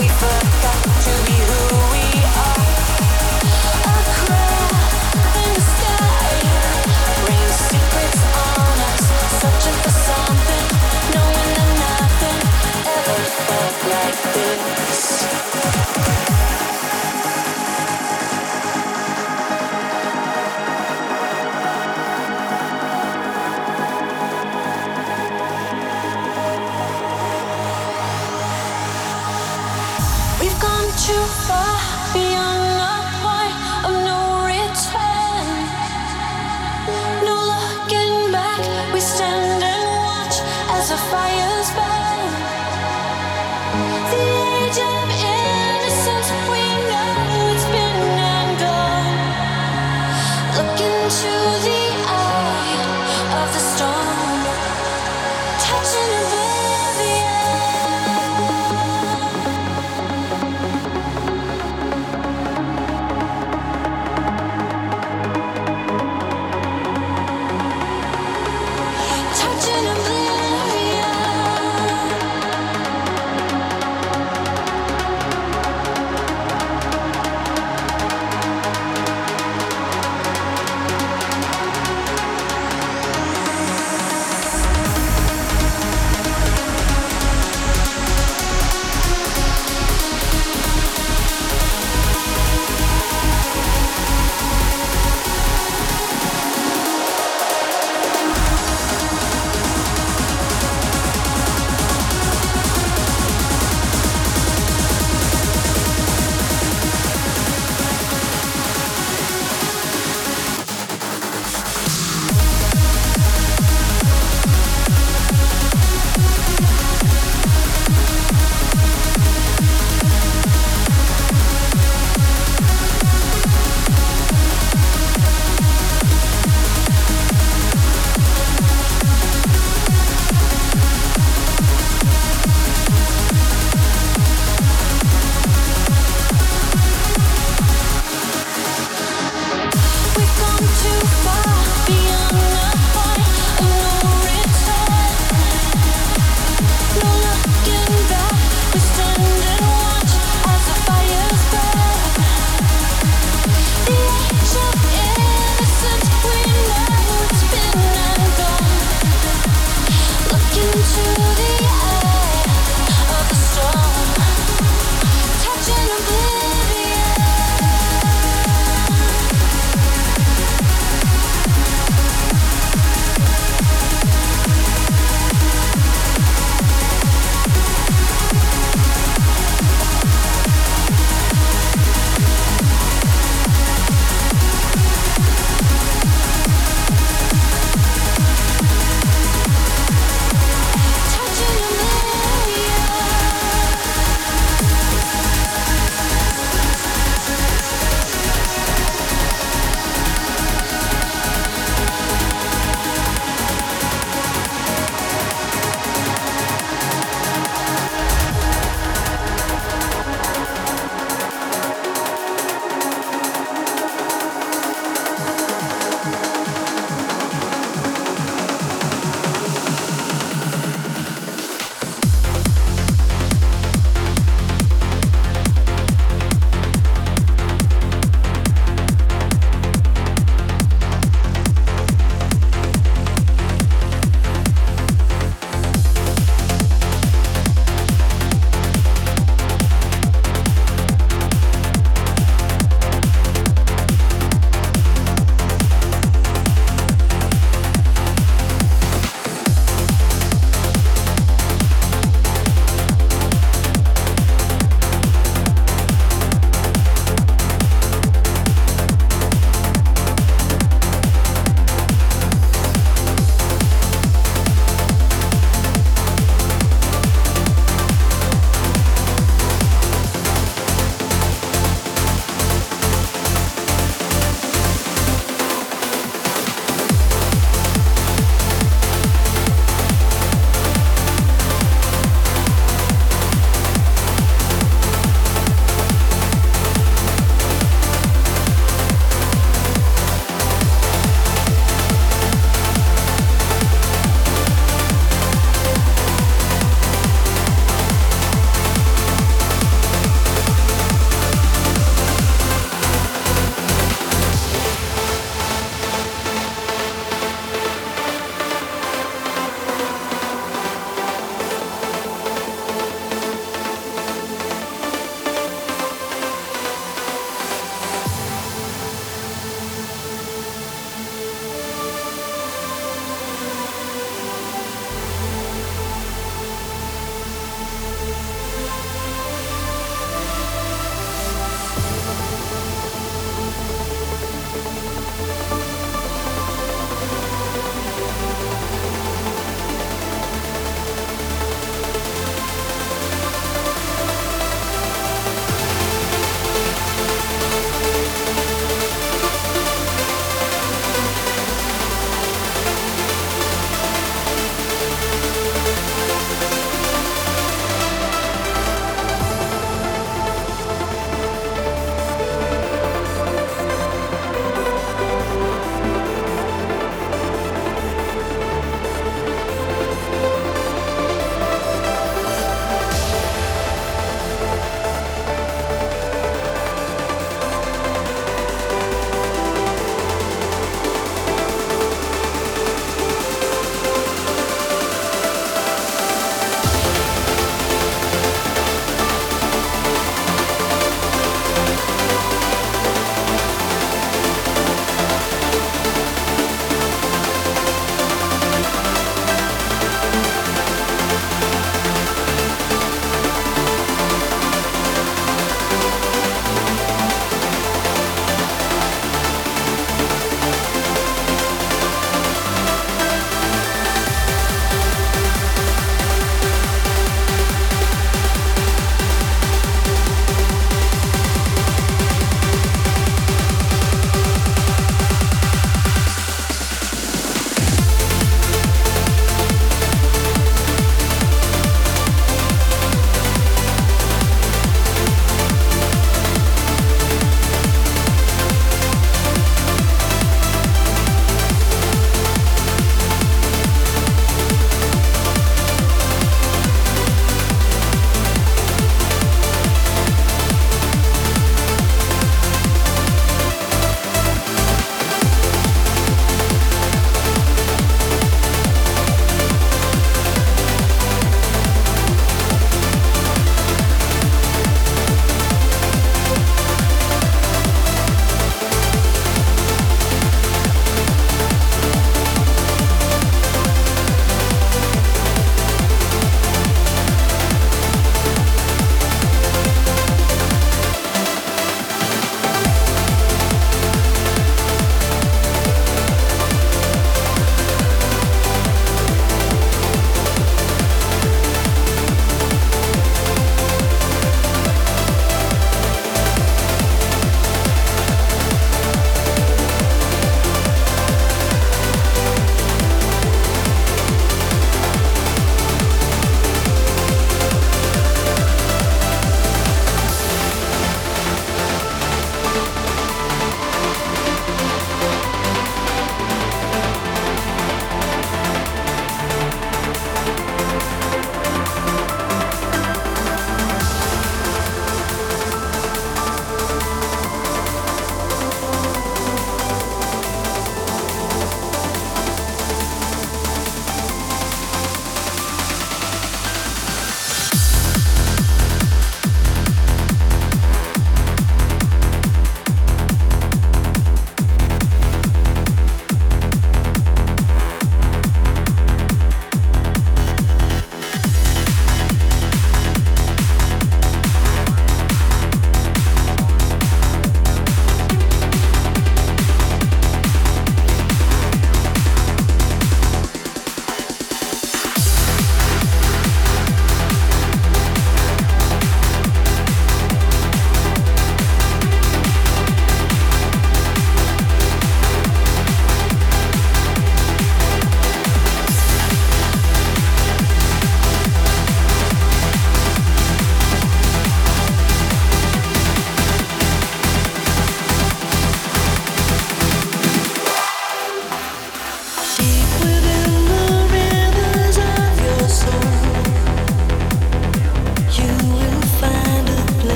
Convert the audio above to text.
We burn